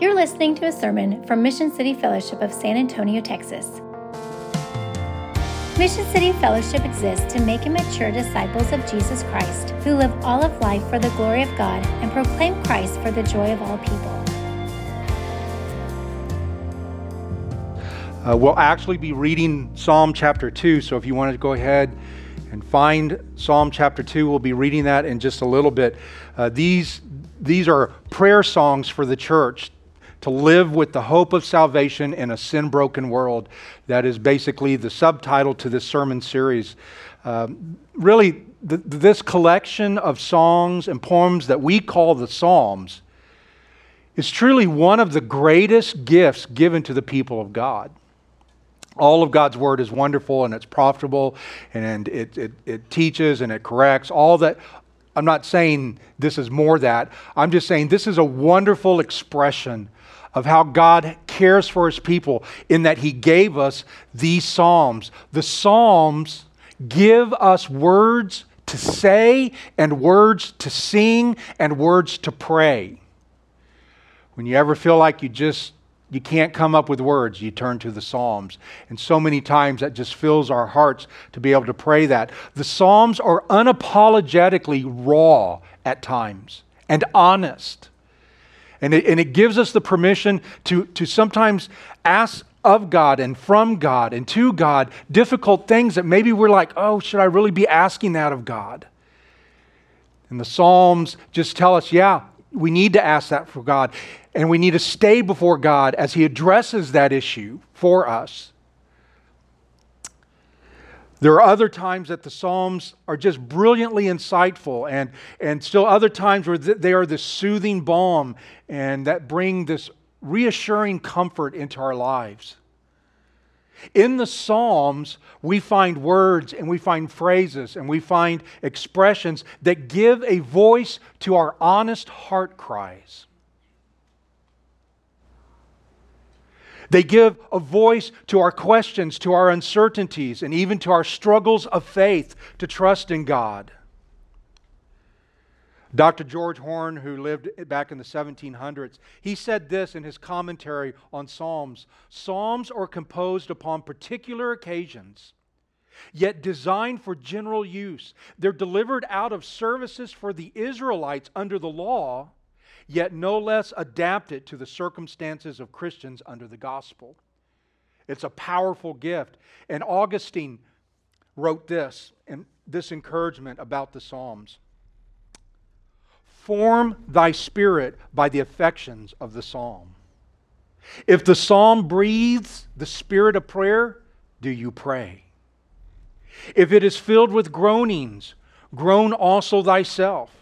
You're listening to a sermon from Mission City Fellowship of San Antonio, Texas. Mission City Fellowship exists to make and mature disciples of Jesus Christ who live all of life for the glory of God and proclaim Christ for the joy of all people. Uh, we'll actually be reading Psalm chapter 2, so if you want to go ahead and find Psalm chapter 2, we'll be reading that in just a little bit. Uh, these, these are prayer songs for the church to live with the hope of salvation in a sin broken world. That is basically the subtitle to this sermon series. Um, really, the, this collection of songs and poems that we call the Psalms is truly one of the greatest gifts given to the people of God. All of God's word is wonderful and it's profitable and it, it, it teaches and it corrects. All that, I'm not saying this is more that. I'm just saying this is a wonderful expression of how God cares for his people in that he gave us these Psalms. The Psalms give us words to say and words to sing and words to pray. When you ever feel like you just you can't come up with words, you turn to the Psalms. And so many times that just fills our hearts to be able to pray that. The Psalms are unapologetically raw at times and honest. And it, and it gives us the permission to, to sometimes ask of God and from God and to God difficult things that maybe we're like, oh, should I really be asking that of God? And the Psalms just tell us, yeah, we need to ask that for God. And we need to stay before God as He addresses that issue for us. There are other times that the Psalms are just brilliantly insightful, and, and still other times where they are this soothing balm and that bring this reassuring comfort into our lives. In the Psalms, we find words and we find phrases and we find expressions that give a voice to our honest heart cries. They give a voice to our questions, to our uncertainties, and even to our struggles of faith to trust in God. Dr. George Horne, who lived back in the 1700s, he said this in his commentary on Psalms Psalms are composed upon particular occasions, yet designed for general use. They're delivered out of services for the Israelites under the law yet no less adapted to the circumstances of Christians under the gospel. It's a powerful gift. And Augustine wrote this and this encouragement about the Psalms. Form thy spirit by the affections of the psalm. If the psalm breathes the spirit of prayer, do you pray? If it is filled with groanings, groan also thyself.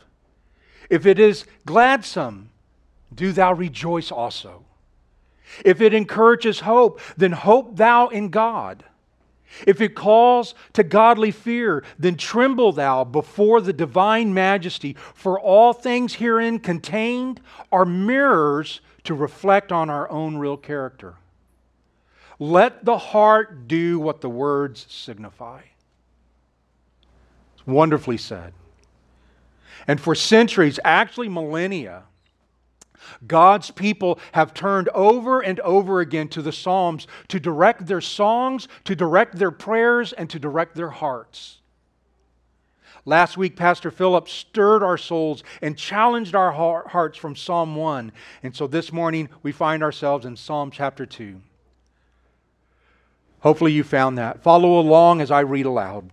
If it is gladsome, do thou rejoice also. If it encourages hope, then hope thou in God. If it calls to godly fear, then tremble thou before the divine majesty, for all things herein contained are mirrors to reflect on our own real character. Let the heart do what the words signify. It's wonderfully said. And for centuries, actually millennia, God's people have turned over and over again to the Psalms to direct their songs, to direct their prayers, and to direct their hearts. Last week, Pastor Philip stirred our souls and challenged our hearts from Psalm 1. And so this morning, we find ourselves in Psalm chapter 2. Hopefully, you found that. Follow along as I read aloud.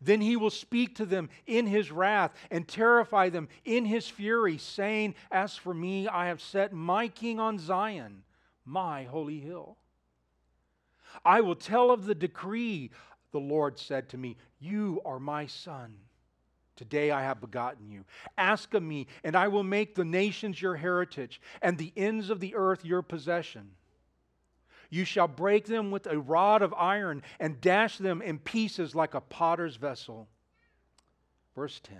Then he will speak to them in his wrath and terrify them in his fury, saying, As for me, I have set my king on Zion, my holy hill. I will tell of the decree. The Lord said to me, You are my son. Today I have begotten you. Ask of me, and I will make the nations your heritage, and the ends of the earth your possession. You shall break them with a rod of iron, and dash them in pieces like a potter's vessel. Verse 10.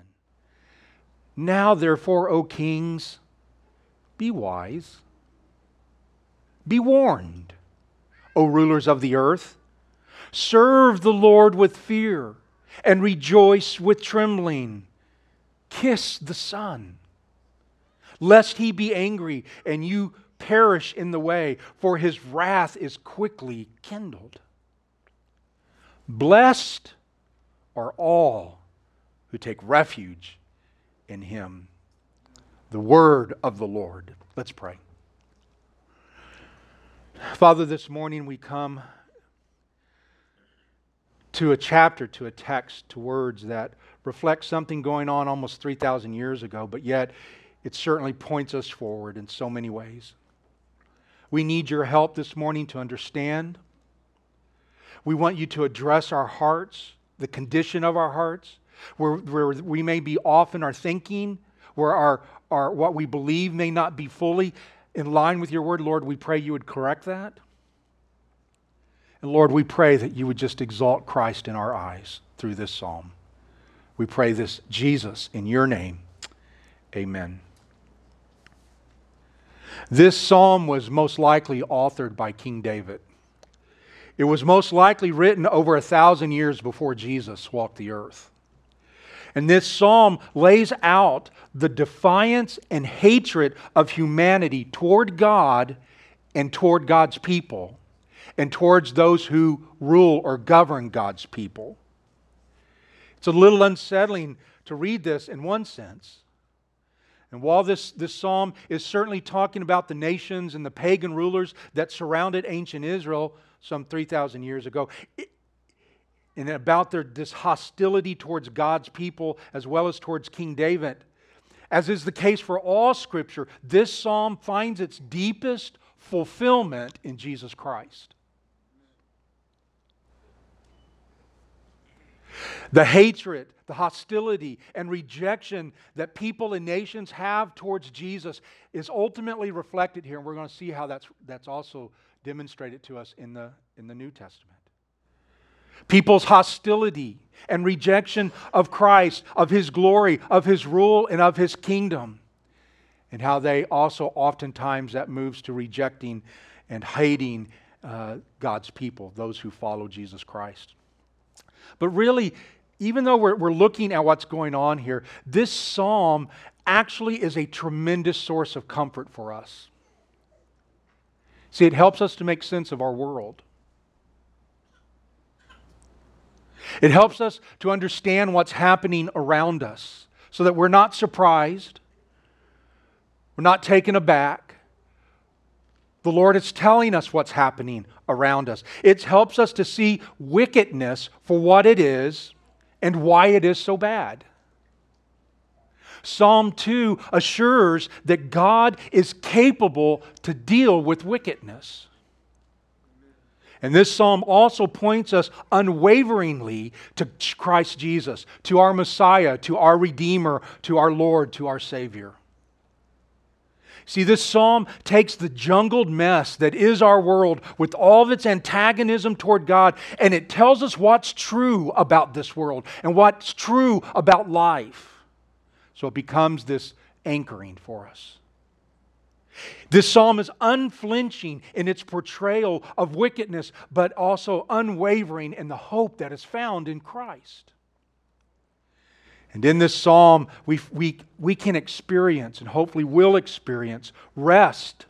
Now, therefore, O kings, be wise, be warned, O rulers of the earth. Serve the Lord with fear and rejoice with trembling. Kiss the Son, lest he be angry and you perish in the way, for his wrath is quickly kindled. Blessed are all who take refuge in him. The word of the Lord. Let's pray. Father, this morning we come to a chapter, to a text, to words that reflect something going on almost 3,000 years ago, but yet it certainly points us forward in so many ways. We need your help this morning to understand. We want you to address our hearts, the condition of our hearts, where, where we may be off in our thinking, where our, our, what we believe may not be fully in line with your word. Lord, we pray you would correct that. And Lord, we pray that you would just exalt Christ in our eyes through this psalm. We pray this, Jesus, in your name. Amen. This psalm was most likely authored by King David. It was most likely written over a thousand years before Jesus walked the earth. And this psalm lays out the defiance and hatred of humanity toward God and toward God's people and towards those who rule or govern God's people. It's a little unsettling to read this in one sense. And while this, this psalm is certainly talking about the nations and the pagan rulers that surrounded ancient Israel some 3,000 years ago, it, and about their, this hostility towards God's people as well as towards King David, as is the case for all Scripture, this psalm finds its deepest fulfillment in Jesus Christ. The hatred, the hostility, and rejection that people and nations have towards Jesus is ultimately reflected here. And we're going to see how that's, that's also demonstrated to us in the, in the New Testament. People's hostility and rejection of Christ, of His glory, of His rule, and of His kingdom. And how they also, oftentimes, that moves to rejecting and hating uh, God's people, those who follow Jesus Christ. But really, even though we're, we're looking at what's going on here, this psalm actually is a tremendous source of comfort for us. See, it helps us to make sense of our world. It helps us to understand what's happening around us so that we're not surprised, we're not taken aback. The Lord is telling us what's happening around us. It helps us to see wickedness for what it is and why it is so bad. Psalm 2 assures that God is capable to deal with wickedness. And this psalm also points us unwaveringly to Christ Jesus, to our Messiah, to our Redeemer, to our Lord, to our Savior. See, this psalm takes the jungled mess that is our world with all of its antagonism toward God, and it tells us what's true about this world and what's true about life. So it becomes this anchoring for us. This psalm is unflinching in its portrayal of wickedness, but also unwavering in the hope that is found in Christ. And in this psalm, we, we, we can experience, and hopefully will experience, rest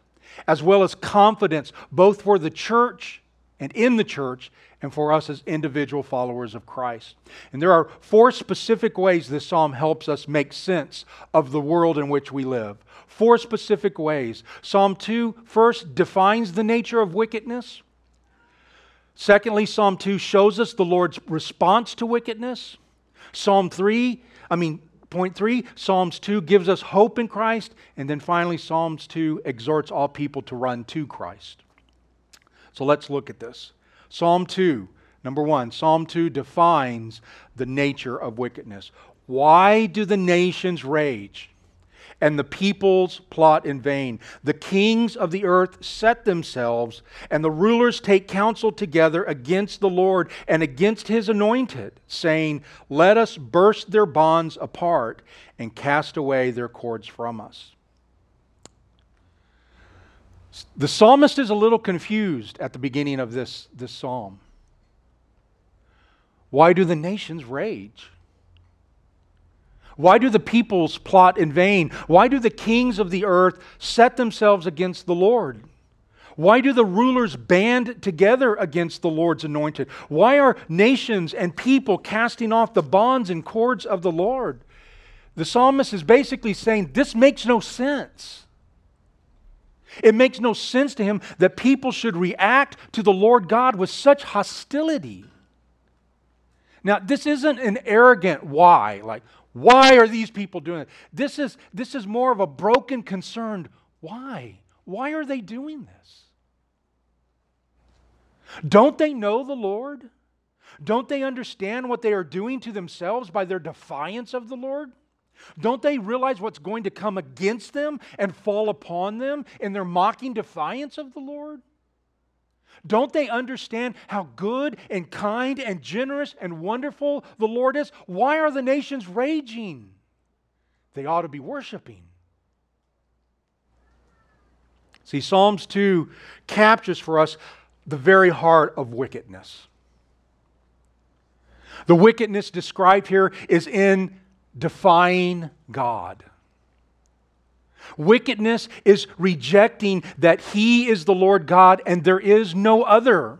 as well as confidence, both for the church and in the church, and for us as individual followers of Christ. And there are four specific ways this psalm helps us make sense of the world in which we live. Four specific ways. Psalm 2 first defines the nature of wickedness. Secondly, Psalm 2 shows us the Lord's response to wickedness. Psalm 3 I mean, point three, Psalms 2 gives us hope in Christ. And then finally, Psalms 2 exhorts all people to run to Christ. So let's look at this. Psalm 2, number one, Psalm 2 defines the nature of wickedness. Why do the nations rage? And the peoples plot in vain. The kings of the earth set themselves, and the rulers take counsel together against the Lord and against his anointed, saying, Let us burst their bonds apart and cast away their cords from us. The psalmist is a little confused at the beginning of this, this psalm. Why do the nations rage? Why do the peoples plot in vain? Why do the kings of the earth set themselves against the Lord? Why do the rulers band together against the Lord's anointed? Why are nations and people casting off the bonds and cords of the Lord? The psalmist is basically saying this makes no sense. It makes no sense to him that people should react to the Lord God with such hostility. Now, this isn't an arrogant why, like, why are these people doing it? This is, this is more of a broken, concerned why? Why are they doing this? Don't they know the Lord? Don't they understand what they are doing to themselves by their defiance of the Lord? Don't they realize what's going to come against them and fall upon them in their mocking defiance of the Lord? Don't they understand how good and kind and generous and wonderful the Lord is? Why are the nations raging? They ought to be worshiping. See, Psalms 2 captures for us the very heart of wickedness. The wickedness described here is in defying God. Wickedness is rejecting that He is the Lord God and there is no other.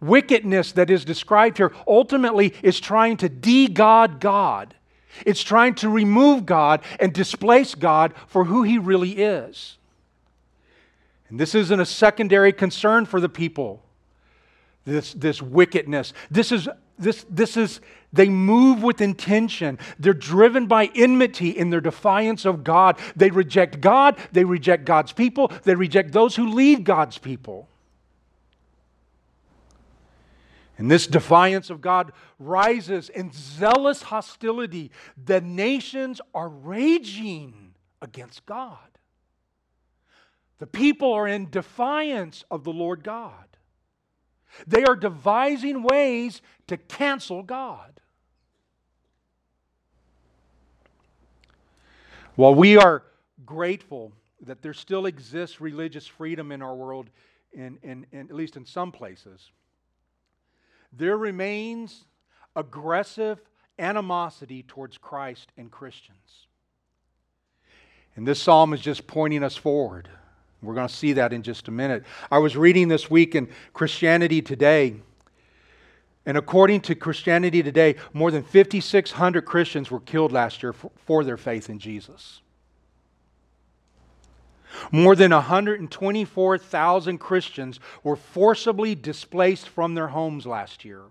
Wickedness that is described here ultimately is trying to de God God. It's trying to remove God and displace God for who He really is. And this isn't a secondary concern for the people, this, this wickedness. This is, this, this is they move with intention. They're driven by enmity in their defiance of God. They reject God. They reject God's people. They reject those who lead God's people. And this defiance of God rises in zealous hostility. The nations are raging against God. The people are in defiance of the Lord God. They are devising ways to cancel God. While we are grateful that there still exists religious freedom in our world, in, in, in, at least in some places, there remains aggressive animosity towards Christ and Christians. And this psalm is just pointing us forward. We're going to see that in just a minute. I was reading this week in Christianity Today, and according to Christianity Today, more than 5,600 Christians were killed last year for, for their faith in Jesus. More than 124,000 Christians were forcibly displaced from their homes last year.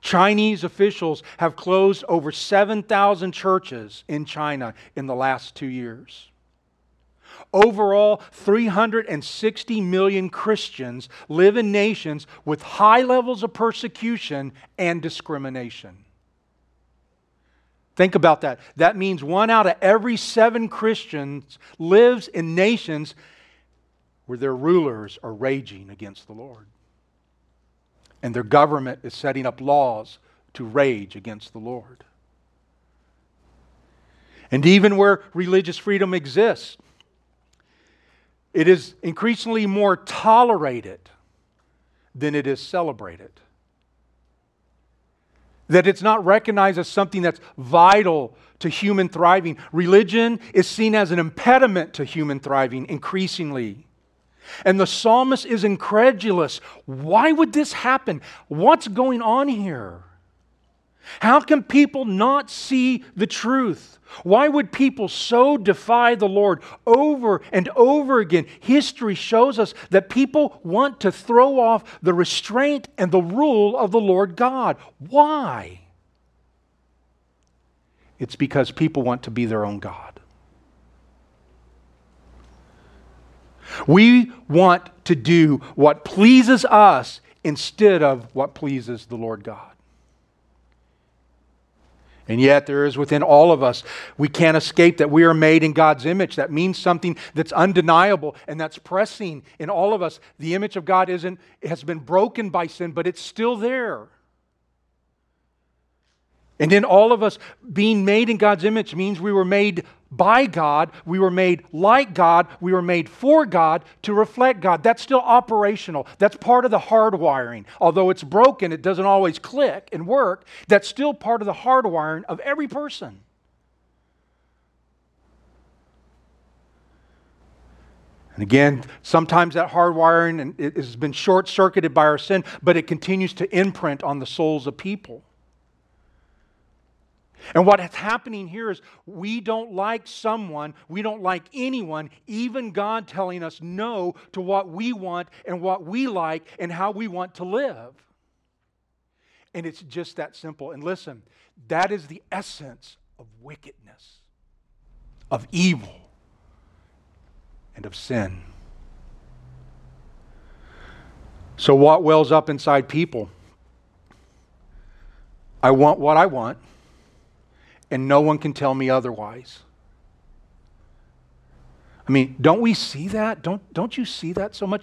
Chinese officials have closed over 7,000 churches in China in the last two years. Overall, 360 million Christians live in nations with high levels of persecution and discrimination. Think about that. That means one out of every seven Christians lives in nations where their rulers are raging against the Lord. And their government is setting up laws to rage against the Lord. And even where religious freedom exists, it is increasingly more tolerated than it is celebrated. That it's not recognized as something that's vital to human thriving. Religion is seen as an impediment to human thriving increasingly. And the psalmist is incredulous. Why would this happen? What's going on here? How can people not see the truth? Why would people so defy the Lord over and over again? History shows us that people want to throw off the restraint and the rule of the Lord God. Why? It's because people want to be their own God. We want to do what pleases us instead of what pleases the Lord God. And yet, there is within all of us, we can't escape that we are made in God's image. That means something that's undeniable and that's pressing in all of us. The image of God isn't, has been broken by sin, but it's still there. And in all of us, being made in God's image means we were made by God, we were made like God, we were made for God to reflect God. That's still operational. That's part of the hardwiring. Although it's broken, it doesn't always click and work. That's still part of the hardwiring of every person. And again, sometimes that hardwiring has been short circuited by our sin, but it continues to imprint on the souls of people. And what is happening here is we don't like someone, we don't like anyone, even God telling us no to what we want and what we like and how we want to live. And it's just that simple. And listen, that is the essence of wickedness, of evil, and of sin. So, what wells up inside people? I want what I want and no one can tell me otherwise. I mean, don't we see that? Don't, don't you see that so much?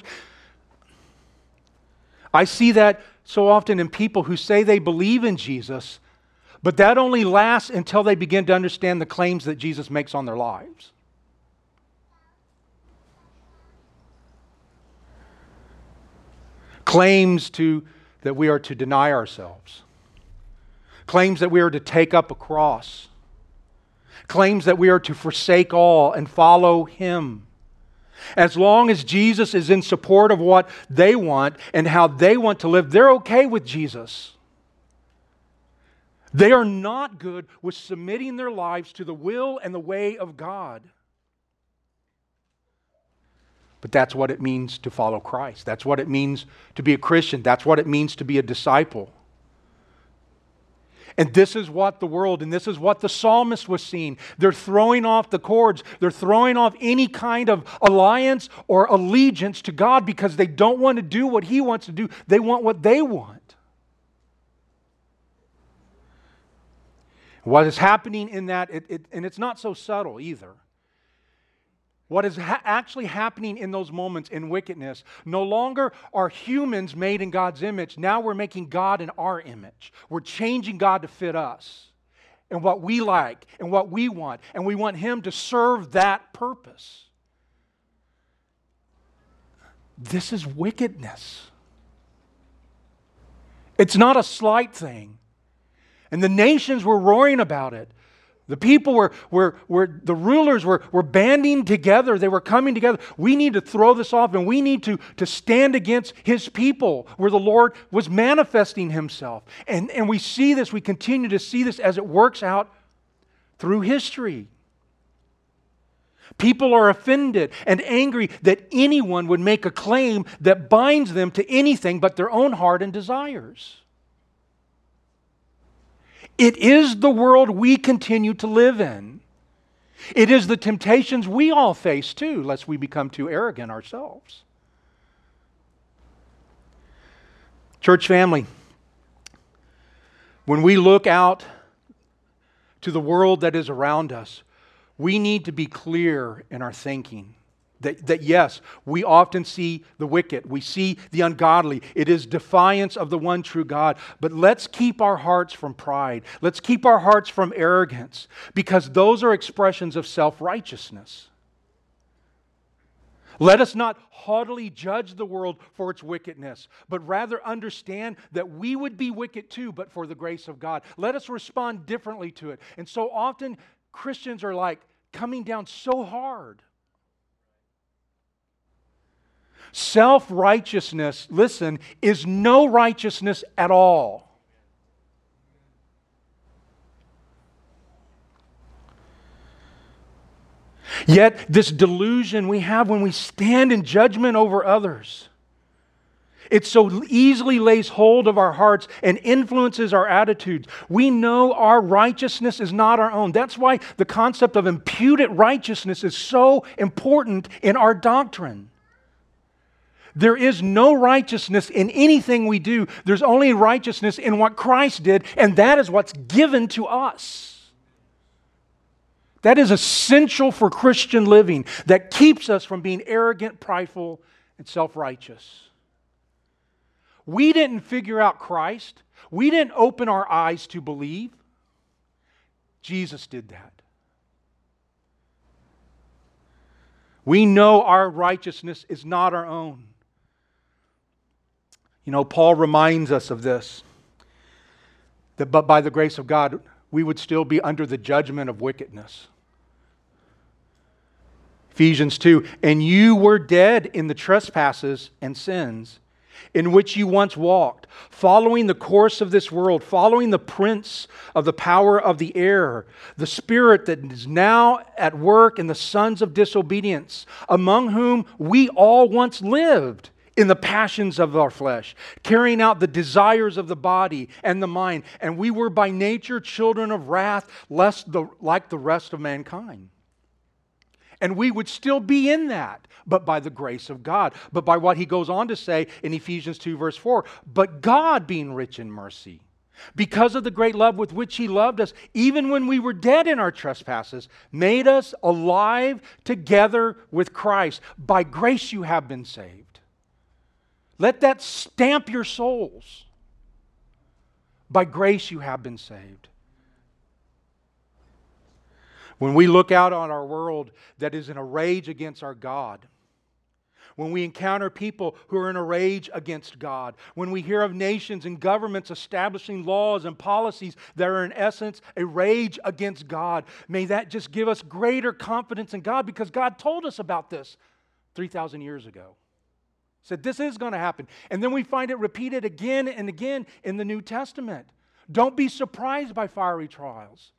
I see that so often in people who say they believe in Jesus, but that only lasts until they begin to understand the claims that Jesus makes on their lives. Claims to, that we are to deny ourselves claims that we are to take up a cross, claims that we are to forsake all and follow Him. As long as Jesus is in support of what they want and how they want to live, they're okay with Jesus. They are not good with submitting their lives to the will and the way of God. But that's what it means to follow Christ. That's what it means to be a Christian. That's what it means to be a disciple. And this is what the world, and this is what the psalmist was seeing. They're throwing off the cords. They're throwing off any kind of alliance or allegiance to God because they don't want to do what He wants to do. They want what they want. What is happening in that, it, it, and it's not so subtle either. What is ha- actually happening in those moments in wickedness, no longer are humans made in God's image. Now we're making God in our image. We're changing God to fit us and what we like and what we want. And we want Him to serve that purpose. This is wickedness. It's not a slight thing. And the nations were roaring about it. The people were, were, were the rulers were, were banding together. They were coming together. We need to throw this off and we need to, to stand against his people where the Lord was manifesting himself. And, and we see this, we continue to see this as it works out through history. People are offended and angry that anyone would make a claim that binds them to anything but their own heart and desires. It is the world we continue to live in. It is the temptations we all face too, lest we become too arrogant ourselves. Church family, when we look out to the world that is around us, we need to be clear in our thinking. That, that, yes, we often see the wicked, we see the ungodly. It is defiance of the one true God. But let's keep our hearts from pride. Let's keep our hearts from arrogance, because those are expressions of self righteousness. Let us not haughtily judge the world for its wickedness, but rather understand that we would be wicked too, but for the grace of God. Let us respond differently to it. And so often, Christians are like coming down so hard Self righteousness, listen, is no righteousness at all. Yet, this delusion we have when we stand in judgment over others, it so easily lays hold of our hearts and influences our attitudes. We know our righteousness is not our own. That's why the concept of imputed righteousness is so important in our doctrine. There is no righteousness in anything we do. There's only righteousness in what Christ did, and that is what's given to us. That is essential for Christian living that keeps us from being arrogant, prideful, and self righteous. We didn't figure out Christ, we didn't open our eyes to believe. Jesus did that. We know our righteousness is not our own. You know, Paul reminds us of this that but by the grace of God, we would still be under the judgment of wickedness. Ephesians 2 And you were dead in the trespasses and sins in which you once walked, following the course of this world, following the prince of the power of the air, the spirit that is now at work in the sons of disobedience, among whom we all once lived in the passions of our flesh, carrying out the desires of the body and the mind, and we were by nature children of wrath, the, like the rest of mankind. And we would still be in that, but by the grace of God. But by what he goes on to say in Ephesians 2, verse 4 But God, being rich in mercy, because of the great love with which he loved us, even when we were dead in our trespasses, made us alive together with Christ. By grace you have been saved. Let that stamp your souls. By grace you have been saved. When we look out on our world that is in a rage against our God, when we encounter people who are in a rage against God, when we hear of nations and governments establishing laws and policies that are in essence a rage against God, may that just give us greater confidence in God because God told us about this 3,000 years ago. Said this is going to happen. And then we find it repeated again and again in the New Testament. Don't be surprised by fiery trials.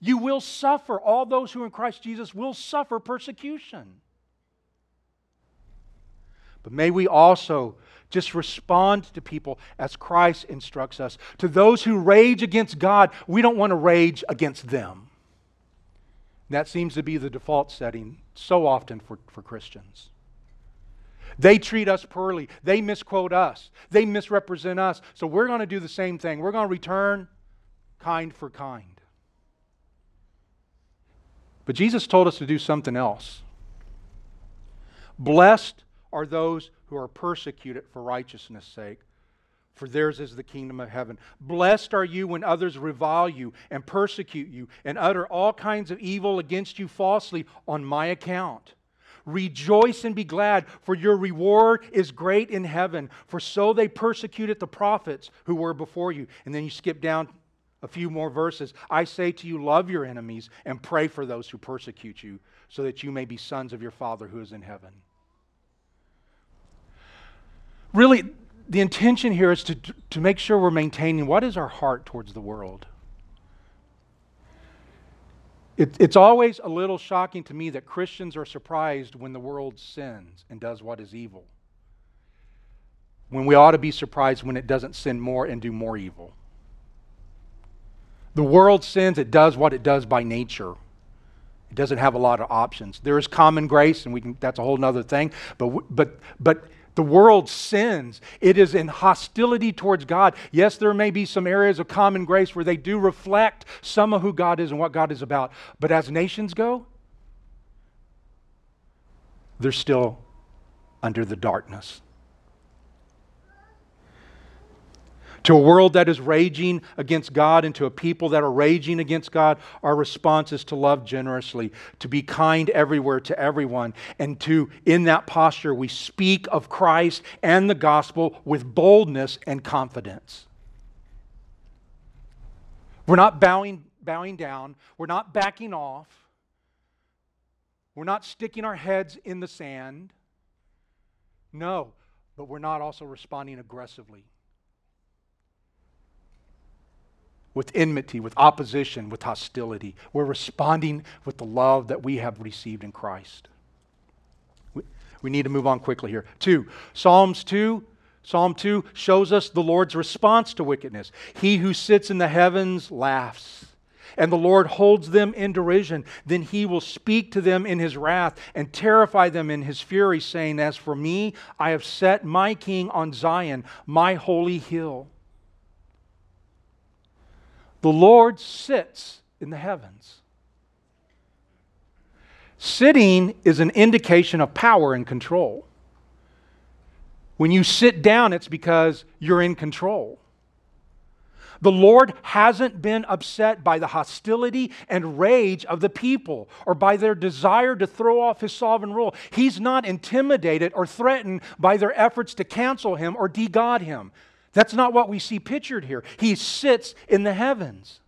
You will suffer, all those who are in Christ Jesus will suffer persecution. But may we also just respond to people as Christ instructs us. To those who rage against God, we don't want to rage against them. That seems to be the default setting so often for, for Christians. They treat us poorly. They misquote us. They misrepresent us. So we're going to do the same thing. We're going to return kind for kind. But Jesus told us to do something else. Blessed are those who are persecuted for righteousness' sake, for theirs is the kingdom of heaven. Blessed are you when others revile you and persecute you and utter all kinds of evil against you falsely on my account. Rejoice and be glad, for your reward is great in heaven, for so they persecuted the prophets who were before you. And then you skip down a few more verses. I say to you, love your enemies and pray for those who persecute you, so that you may be sons of your Father who is in heaven. Really, the intention here is to, to make sure we're maintaining what is our heart towards the world. It, it's always a little shocking to me that Christians are surprised when the world sins and does what is evil. When we ought to be surprised when it doesn't sin more and do more evil. The world sins, it does what it does by nature. It doesn't have a lot of options. There is common grace, and we can, that's a whole other thing. But, but, but the world sins. It is in hostility towards God. Yes, there may be some areas of common grace where they do reflect some of who God is and what God is about. But as nations go, they're still under the darkness. To a world that is raging against God and to a people that are raging against God, our response is to love generously, to be kind everywhere to everyone, and to, in that posture, we speak of Christ and the gospel with boldness and confidence. We're not bowing, bowing down, we're not backing off, we're not sticking our heads in the sand. No, but we're not also responding aggressively. With enmity, with opposition, with hostility. We're responding with the love that we have received in Christ. We, we need to move on quickly here. Two, Psalms 2. Psalm 2 shows us the Lord's response to wickedness. He who sits in the heavens laughs. and the Lord holds them in derision, then he will speak to them in his wrath and terrify them in his fury, saying, As for me, I have set my king on Zion, my holy hill. The Lord sits in the heavens. Sitting is an indication of power and control. When you sit down, it's because you're in control. The Lord hasn't been upset by the hostility and rage of the people or by their desire to throw off his sovereign rule. He's not intimidated or threatened by their efforts to cancel him or de-God him. That's not what we see pictured here. He sits in the heavens.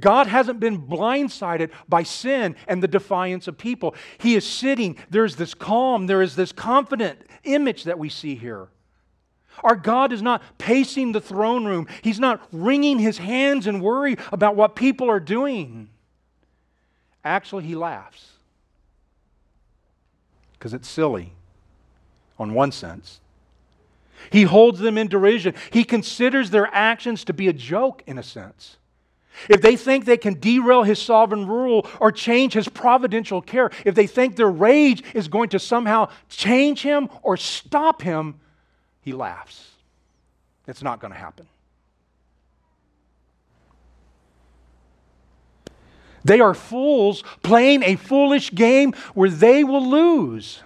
God hasn't been blindsided by sin and the defiance of people. He is sitting. There's this calm, there is this confident image that we see here. Our God is not pacing the throne room, He's not wringing His hands in worry about what people are doing. Actually, He laughs because it's silly, on one sense. He holds them in derision. He considers their actions to be a joke, in a sense. If they think they can derail his sovereign rule or change his providential care, if they think their rage is going to somehow change him or stop him, he laughs. It's not going to happen. They are fools playing a foolish game where they will lose.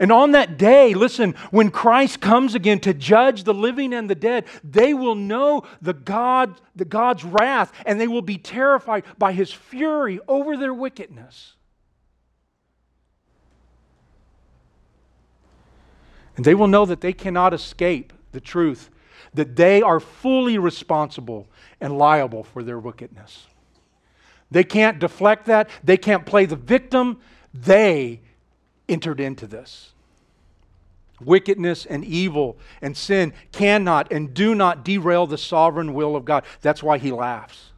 And on that day, listen, when Christ comes again to judge the living and the dead, they will know the God, the God's wrath, and they will be terrified by his fury over their wickedness. And they will know that they cannot escape the truth, that they are fully responsible and liable for their wickedness. They can't deflect that, they can't play the victim. They entered into this. Wickedness and evil and sin cannot and do not derail the sovereign will of God. That's why he laughs.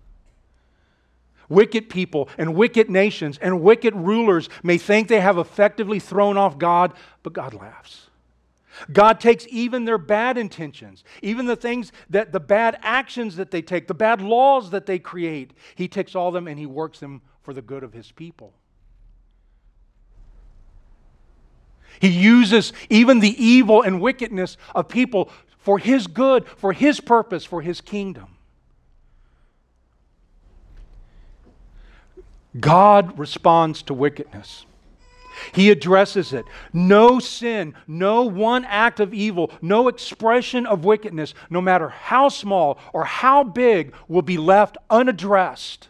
Wicked people and wicked nations and wicked rulers may think they have effectively thrown off God, but God laughs. God takes even their bad intentions, even the things that the bad actions that they take, the bad laws that they create, He takes all them and He works them for the good of His people. He uses even the evil and wickedness of people for His good, for His purpose, for His kingdom. God responds to wickedness. He addresses it. No sin, no one act of evil, no expression of wickedness, no matter how small or how big, will be left unaddressed.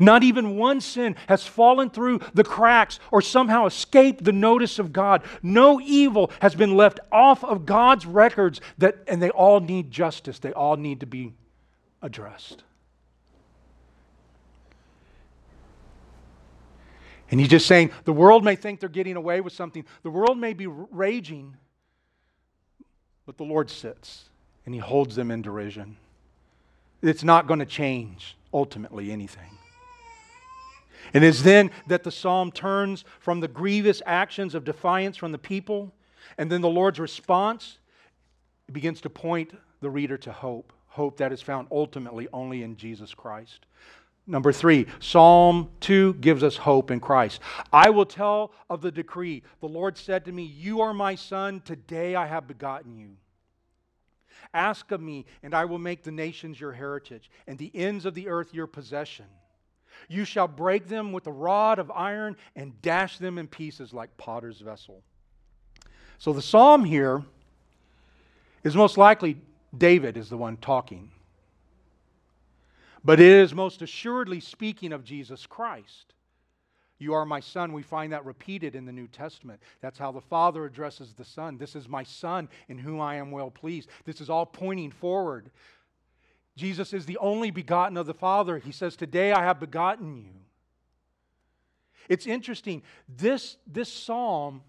Not even one sin has fallen through the cracks or somehow escaped the notice of God. No evil has been left off of God's records that and they all need justice. They all need to be addressed. And he's just saying the world may think they're getting away with something, the world may be raging, but the Lord sits and he holds them in derision. It's not going to change ultimately anything. And it's then that the psalm turns from the grievous actions of defiance from the people, and then the Lord's response begins to point the reader to hope, hope that is found ultimately only in Jesus Christ. Number three, Psalm 2 gives us hope in Christ. I will tell of the decree. The Lord said to me, You are my son, today I have begotten you. Ask of me, and I will make the nations your heritage, and the ends of the earth your possession. You shall break them with a rod of iron and dash them in pieces like potter's vessel. So the psalm here is most likely David is the one talking. But it is most assuredly speaking of Jesus Christ. You are my son. We find that repeated in the New Testament. That's how the Father addresses the Son. This is my Son in whom I am well pleased. This is all pointing forward. Jesus is the only begotten of the Father. He says, Today I have begotten you. It's interesting. This, this psalm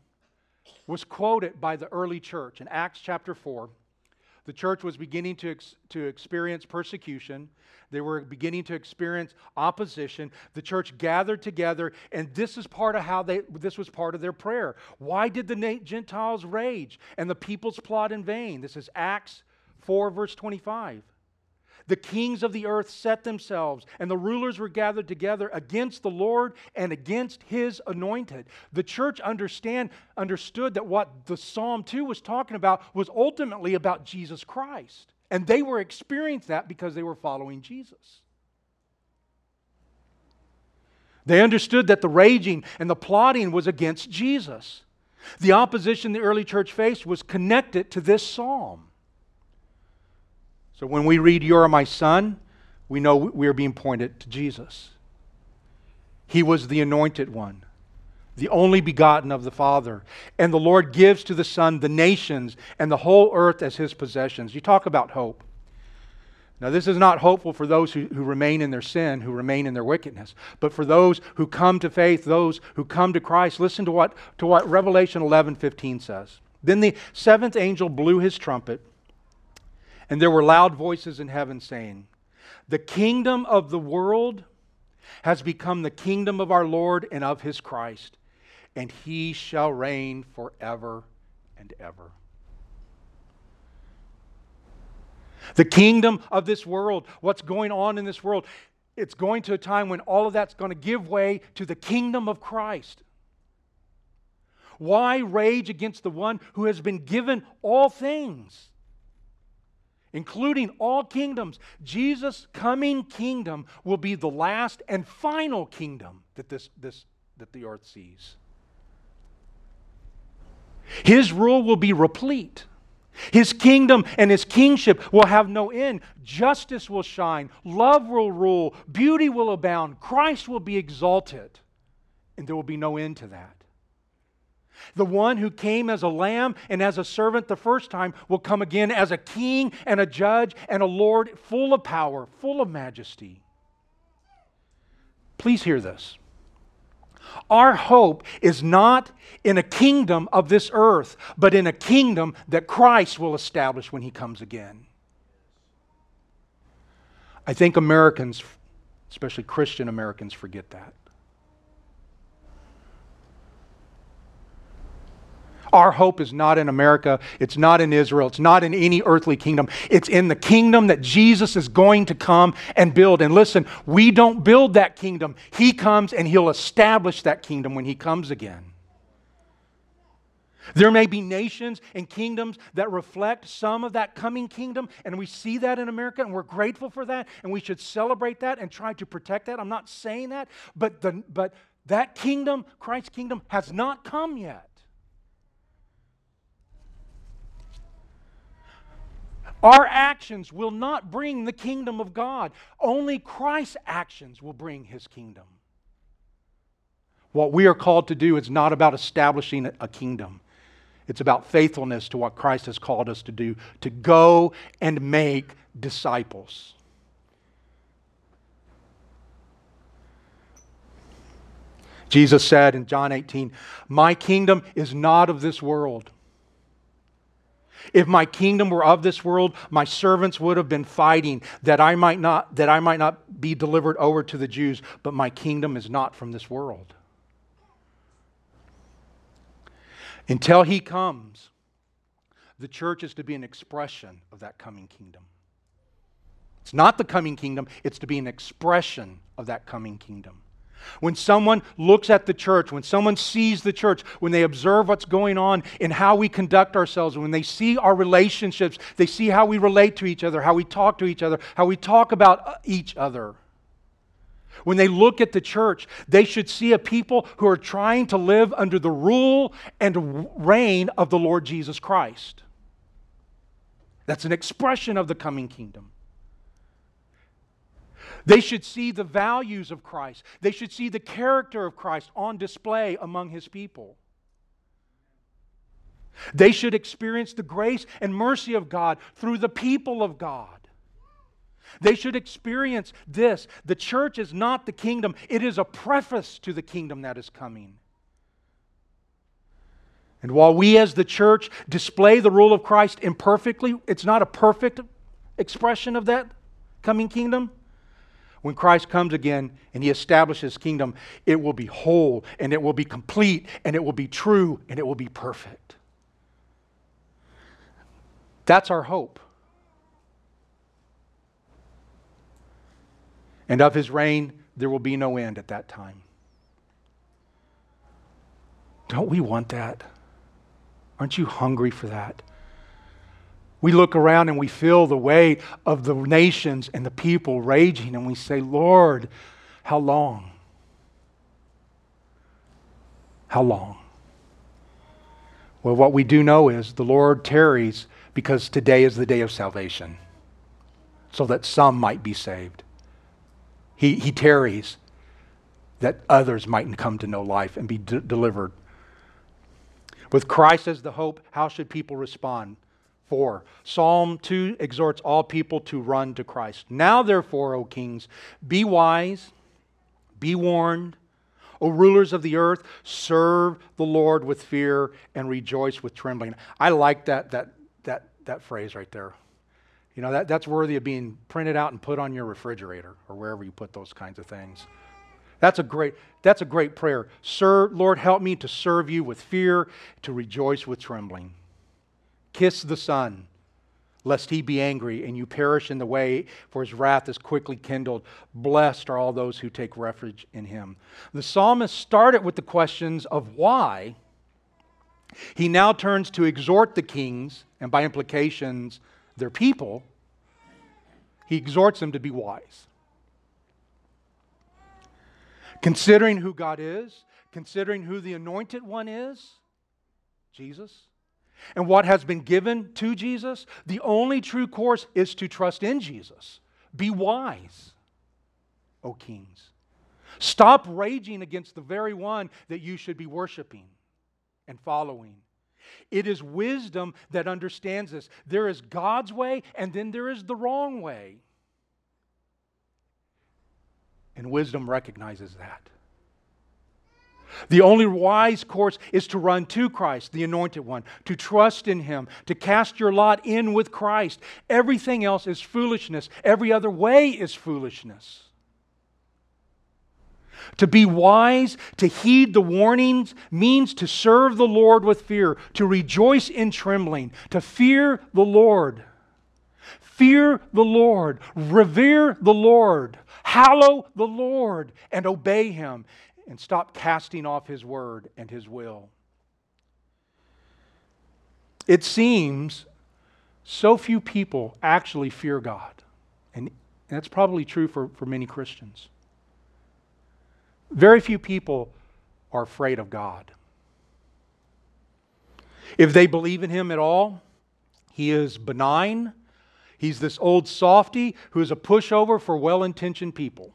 was quoted by the early church in Acts chapter 4. The church was beginning to, ex- to experience persecution. They were beginning to experience opposition. The church gathered together, and this is part of how they, this was part of their prayer. Why did the Gentiles rage and the peoples plot in vain? This is Acts 4, verse 25. The kings of the earth set themselves, and the rulers were gathered together against the Lord and against his anointed. The church understand, understood that what the Psalm 2 was talking about was ultimately about Jesus Christ. And they were experiencing that because they were following Jesus. They understood that the raging and the plotting was against Jesus. The opposition the early church faced was connected to this psalm. So when we read, You are my son, we know we are being pointed to Jesus. He was the anointed one, the only begotten of the Father. And the Lord gives to the Son the nations and the whole earth as his possessions. You talk about hope. Now, this is not hopeful for those who, who remain in their sin, who remain in their wickedness, but for those who come to faith, those who come to Christ. Listen to what, to what Revelation 11 15 says. Then the seventh angel blew his trumpet, and there were loud voices in heaven saying, The kingdom of the world has become the kingdom of our Lord and of his Christ, and he shall reign forever and ever. The kingdom of this world, what's going on in this world, it's going to a time when all of that's going to give way to the kingdom of Christ. Why rage against the one who has been given all things, including all kingdoms? Jesus' coming kingdom will be the last and final kingdom that, this, this, that the earth sees. His rule will be replete. His kingdom and his kingship will have no end. Justice will shine, love will rule, beauty will abound, Christ will be exalted, and there will be no end to that. The one who came as a lamb and as a servant the first time will come again as a king and a judge and a Lord full of power, full of majesty. Please hear this. Our hope is not in a kingdom of this earth, but in a kingdom that Christ will establish when he comes again. I think Americans, especially Christian Americans, forget that. Our hope is not in America. It's not in Israel. It's not in any earthly kingdom. It's in the kingdom that Jesus is going to come and build. And listen, we don't build that kingdom. He comes and He'll establish that kingdom when He comes again. There may be nations and kingdoms that reflect some of that coming kingdom, and we see that in America, and we're grateful for that, and we should celebrate that and try to protect that. I'm not saying that, but, the, but that kingdom, Christ's kingdom, has not come yet. Our actions will not bring the kingdom of God. Only Christ's actions will bring his kingdom. What we are called to do is not about establishing a kingdom. It's about faithfulness to what Christ has called us to do to go and make disciples. Jesus said in John 18, My kingdom is not of this world. If my kingdom were of this world, my servants would have been fighting that I might not that I might not be delivered over to the Jews, but my kingdom is not from this world. Until he comes, the church is to be an expression of that coming kingdom. It's not the coming kingdom, it's to be an expression of that coming kingdom. When someone looks at the church, when someone sees the church, when they observe what's going on in how we conduct ourselves, when they see our relationships, they see how we relate to each other, how we talk to each other, how we talk about uh, each other. When they look at the church, they should see a people who are trying to live under the rule and reign of the Lord Jesus Christ. That's an expression of the coming kingdom. They should see the values of Christ. They should see the character of Christ on display among his people. They should experience the grace and mercy of God through the people of God. They should experience this. The church is not the kingdom, it is a preface to the kingdom that is coming. And while we as the church display the rule of Christ imperfectly, it's not a perfect expression of that coming kingdom when Christ comes again and he establishes his kingdom, it will be whole and it will be complete and it will be true and it will be perfect. That's our hope. And of his reign, there will be no end at that time. Don't we want that? Aren't you hungry for that? We look around and we feel the weight of the nations and the people raging, and we say, Lord, how long? How long? Well, what we do know is the Lord tarries because today is the day of salvation, so that some might be saved. He, he tarries that others mightn't come to know life and be d- delivered. With Christ as the hope, how should people respond? 4. Psalm 2 exhorts all people to run to Christ. Now, therefore, O kings, be wise, be warned. O rulers of the earth, serve the Lord with fear and rejoice with trembling. I like that, that, that, that phrase right there. You know, that, that's worthy of being printed out and put on your refrigerator or wherever you put those kinds of things. That's a great, that's a great prayer. Sir, Lord, help me to serve you with fear, to rejoice with trembling. Kiss the Son, lest he be angry and you perish in the way, for his wrath is quickly kindled. Blessed are all those who take refuge in him. The psalmist started with the questions of why. He now turns to exhort the kings, and by implications, their people. He exhorts them to be wise. Considering who God is, considering who the anointed one is, Jesus and what has been given to Jesus, the only true course is to trust in Jesus. Be wise, O kings. Stop raging against the very one that you should be worshiping and following. It is wisdom that understands this. There is God's way, and then there is the wrong way. And wisdom recognizes that. The only wise course is to run to Christ, the anointed one, to trust in him, to cast your lot in with Christ. Everything else is foolishness. Every other way is foolishness. To be wise, to heed the warnings, means to serve the Lord with fear, to rejoice in trembling, to fear the Lord. Fear the Lord, revere the Lord, hallow the Lord, and obey him and stop casting off His word and His will. It seems so few people actually fear God. And that's probably true for, for many Christians. Very few people are afraid of God. If they believe in Him at all, He is benign. He's this old softy who is a pushover for well intentioned people.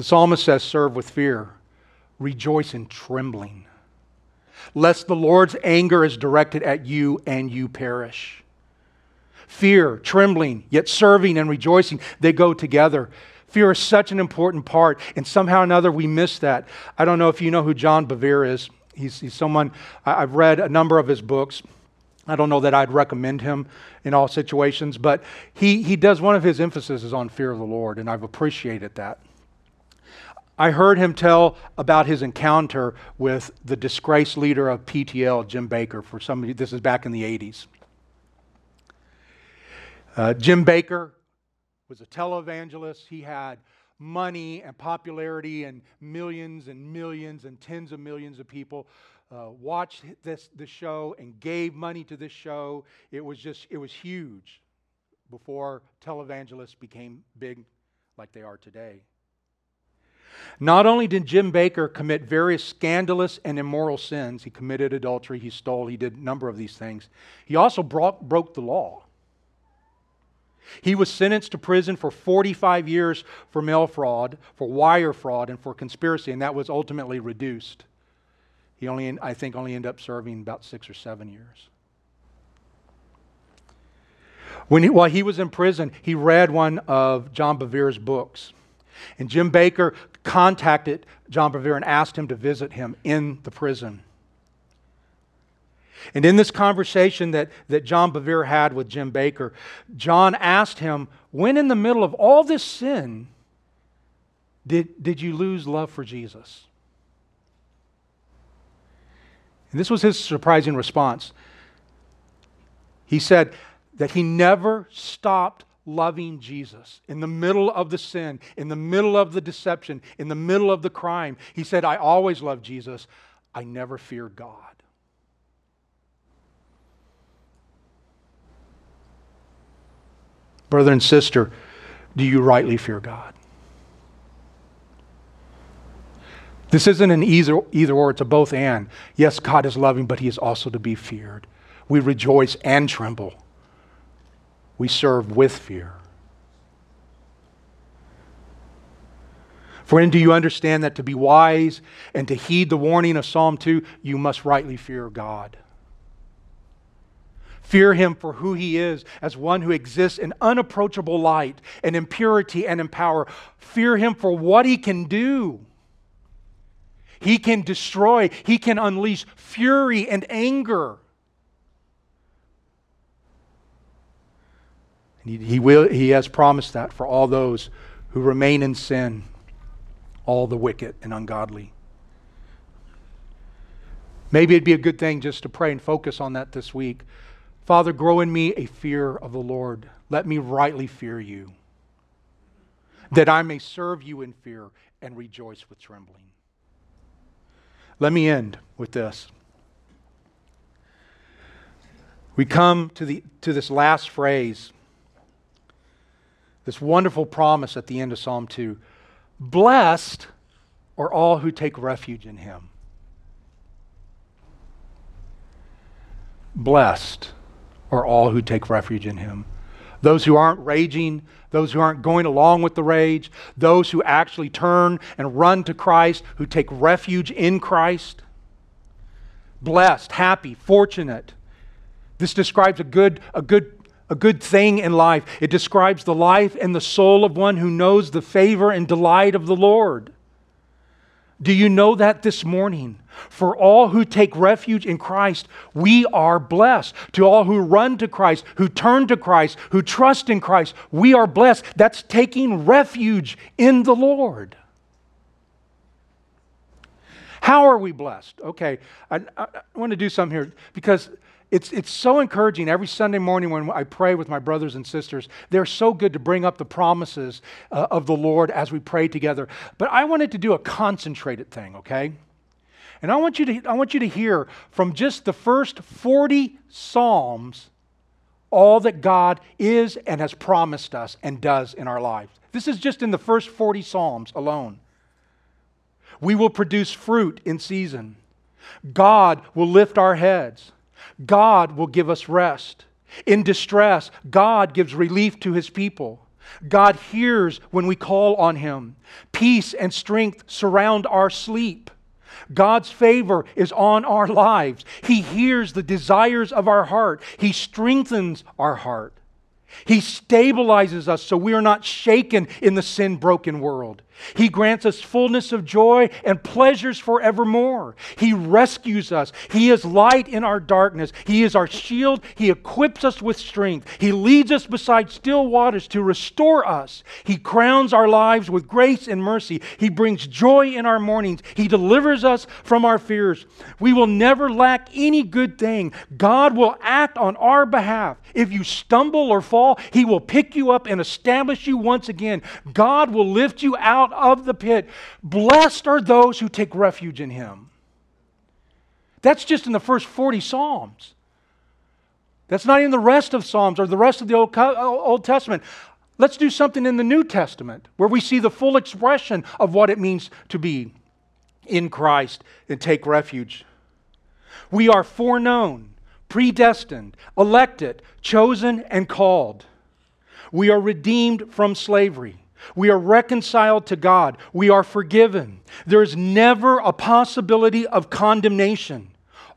The psalmist says, Serve with fear, rejoice in trembling, lest the Lord's anger is directed at you and you perish. Fear, trembling, yet serving and rejoicing, they go together. Fear is such an important part, and somehow or another we miss that. I don't know if you know who John Bevere is. He's, he's someone, I've read a number of his books. I don't know that I'd recommend him in all situations, but he, he does one of his emphases is on fear of the Lord, and I've appreciated that. I heard him tell about his encounter with the disgraced leader of PTL, Jim Bakker. for somebody, this is back in the 80s. Uh, Jim Bakker was a televangelist. He had money and popularity, and millions and millions and tens of millions of people uh, watched this, this show and gave money to this show. It was just, it was huge before televangelists became big like they are today. Not only did Jim Bakker commit various scandalous and immoral sins, he committed adultery, he stole, he did a number of these things, he also brought, broke the law. He was sentenced to prison for 45 years for mail fraud, for wire fraud, and for conspiracy, and that was ultimately reduced. He only, I think, only ended up serving about six or seven years. When he, while he was in prison, he read one of John Bevere's books. And Jim Bakker contacted John Bevere and asked him to visit him in the prison. And in this conversation that, that John Bevere had with Jim Bakker, John asked him, When in the middle of all this sin did, did you lose love for Jesus? And this was his surprising response. He said that he never stopped loving Jesus in the middle of the sin, in the middle of the deception, in the middle of the crime. He said, I always love Jesus. I never fear God. Brother and sister, do you rightly fear God? This isn't an either, either or, it's a both and. Yes, God is loving, but He is also to be feared. We rejoice and tremble. We serve with fear. Friend, do you understand that to be wise and to heed the warning of Psalm 2, you must rightly fear God? Fear him for who he is as one who exists in unapproachable light and in purity and in power. Fear him for what he can do. He can destroy, he can unleash fury and anger. And he, he, will, he has promised that for all those who remain in sin, all the wicked and ungodly. Maybe it'd be a good thing just to pray and focus on that this week. Father, grow in me a fear of the Lord. Let me rightly fear you, that I may serve you in fear and rejoice with trembling. Let me end with this. We come to, the, to this last phrase, this wonderful promise at the end of Psalm 2 Blessed are all who take refuge in him. Blessed are all who take refuge in him. Those who aren't raging, those who aren't going along with the rage, those who actually turn and run to Christ, who take refuge in Christ. Blessed, happy, fortunate. This describes a good, a good, a good thing in life. It describes the life and the soul of one who knows the favor and delight of the Lord. Do you know that this morning? For all who take refuge in Christ, we are blessed. To all who run to Christ, who turn to Christ, who trust in Christ, we are blessed. That's taking refuge in the Lord. How are we blessed? Okay, I, I, want to do something here because it's, it's so encouraging every Sunday morning when I pray with my brothers and sisters. They're so good to bring up the promises uh, of the Lord as we pray together. But I wanted to do a concentrated thing, okay? And I want you to, I want you to hear from just the first 40 Psalms all that God is and has promised us and does in our lives. This is just in the first 40 Psalms alone. We will produce fruit in season. God will lift our heads. God will give us rest. In distress, God gives relief to his people. God hears when we call on him. Peace and strength surround our sleep. God's favor is on our lives. He hears the desires of our heart, He strengthens our heart. He stabilizes us so we are not shaken in the sin broken world. He grants us fullness of joy and pleasures forevermore. He rescues us. He is light in our darkness. He is our shield. He equips us with strength. He leads us beside still waters to restore us. He crowns our lives with grace and mercy. He brings joy in our mornings. He delivers us from our fears. We will never lack any good thing. God will act on our behalf. If you stumble or fall, He will pick you up and establish you once again. God will lift you out out of the pit. Blessed are those who take refuge in him. That's just in the first 40 Psalms. That's not in the rest of Psalms or the rest of the Old, Old Testament. Let's do something in the New Testament where we see the full expression of what it means to be in Christ and take refuge. We are foreknown, predestined, elected, chosen, and called. We are redeemed from slavery. We are reconciled to God. We are forgiven. There is never a possibility of condemnation.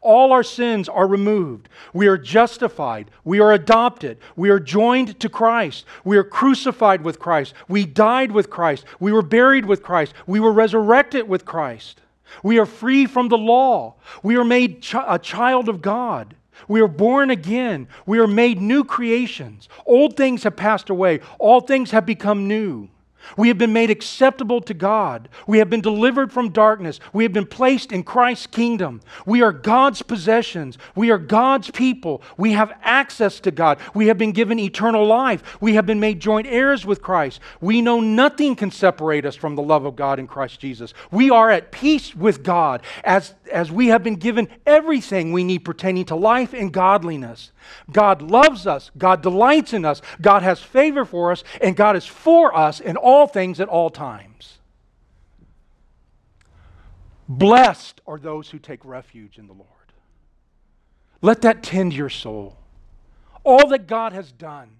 All our sins are removed. We are justified. We are adopted. We are joined to Christ. We are crucified with Christ. We died with Christ. We were buried with Christ. We were resurrected with Christ. We are free from the law. We are made ch- a child of God. We are born again. We are made new creations. Old things have passed away. All things have become new. We have been made acceptable to God. We have been delivered from darkness. We have been placed in Christ's kingdom. We are God's possessions. We are God's people. We have access to God. We have been given eternal life. We have been made joint heirs with Christ. We know nothing can separate us from the love of God in Christ Jesus. We are at peace with God as, as we have been given everything we need pertaining to life and godliness. God loves us. God delights in us. God has favor for us. And God is for us in all things at all times. Blessed are those who take refuge in the Lord. Let that tend your soul. All that God has done,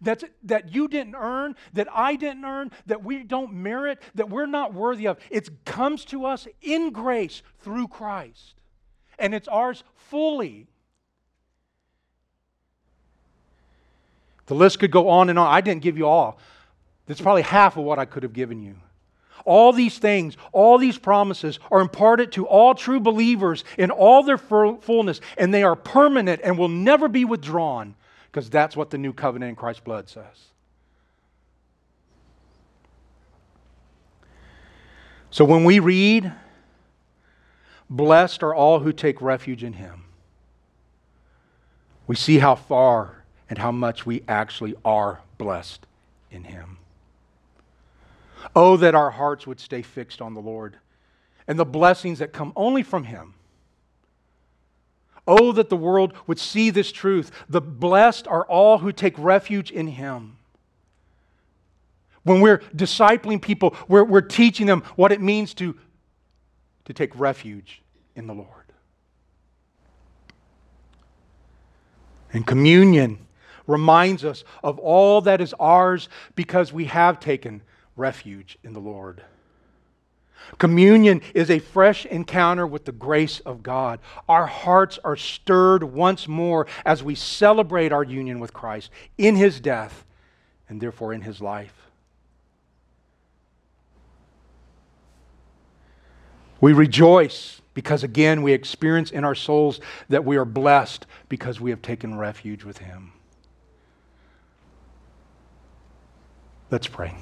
that's, that you didn't earn, that I didn't earn, that we don't merit, that we're not worthy of, it comes to us in grace through Christ. And it's ours fully The list could go on and on. I didn't give you all. That's probably half of what I could have given you. All these things, all these promises are imparted to all true believers in all their fullness, and they are permanent and will never be withdrawn because that's what the new covenant in Christ's blood says. So when we read, Blessed are all who take refuge in him, we see how far and how much we actually are blessed in Him. Oh, that our hearts would stay fixed on the Lord and the blessings that come only from Him. Oh, that the world would see this truth. The blessed are all who take refuge in Him. When we're discipling people, we're, we're teaching them what it means to, to take refuge in the Lord. And communion reminds us of all that is ours because we have taken refuge in the Lord. Communion is a fresh encounter with the grace of God. Our hearts are stirred once more as we celebrate our union with Christ in his death and therefore in his life. We rejoice because again we experience in our souls that we are blessed because we have taken refuge with him. Let's pray.